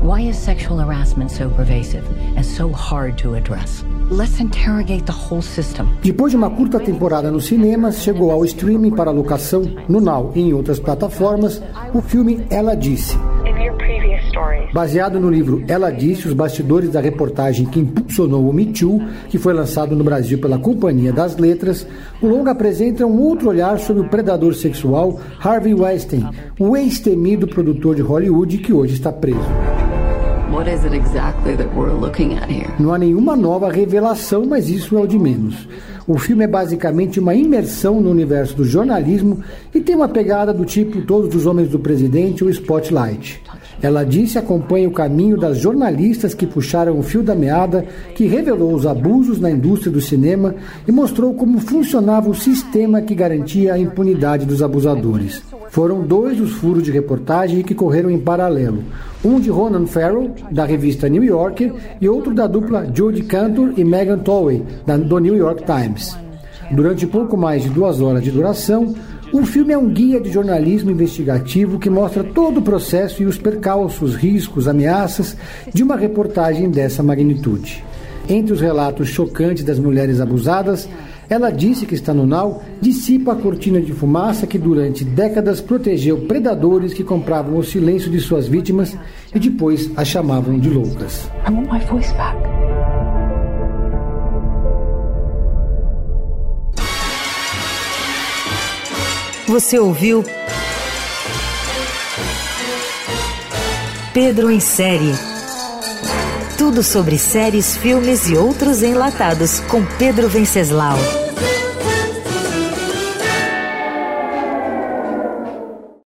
Why is sexual harassment so pervasive and so hard to address? Let's interrogate the whole system. Depois de uma curta temporada nos cinemas, chegou ao streaming para locação no Now e em outras plataformas o filme Ela Disse. Baseado no livro Ela Disse, os bastidores da reportagem que impulsionou o Me Too, que foi lançado no Brasil pela Companhia das Letras, o longa apresenta um outro olhar sobre o predador sexual Harvey Weinstein, o ex-temido produtor de Hollywood que hoje está preso. Não há nenhuma nova revelação, mas isso é o de menos. O filme é basicamente uma imersão no universo do jornalismo e tem uma pegada do tipo Todos os Homens do Presidente ou Spotlight. Ela disse acompanha o caminho das jornalistas que puxaram o fio da meada, que revelou os abusos na indústria do cinema e mostrou como funcionava o sistema que garantia a impunidade dos abusadores. Foram dois os furos de reportagem que correram em paralelo. Um de Ronan Farrow, da revista New Yorker, e outro da dupla Jodie Cantor e Megan Tolley, do New York Times. Durante pouco mais de duas horas de duração, o filme é um guia de jornalismo investigativo que mostra todo o processo e os percalços, riscos, ameaças de uma reportagem dessa magnitude. Entre os relatos chocantes das mulheres abusadas, ela disse que está no Now dissipa a cortina de fumaça que durante décadas protegeu predadores que compravam o silêncio de suas vítimas e depois as chamavam de loucas. I want my voice back. Você ouviu Pedro em série. Sobre séries, filmes e outros enlatados com Pedro Venceslau.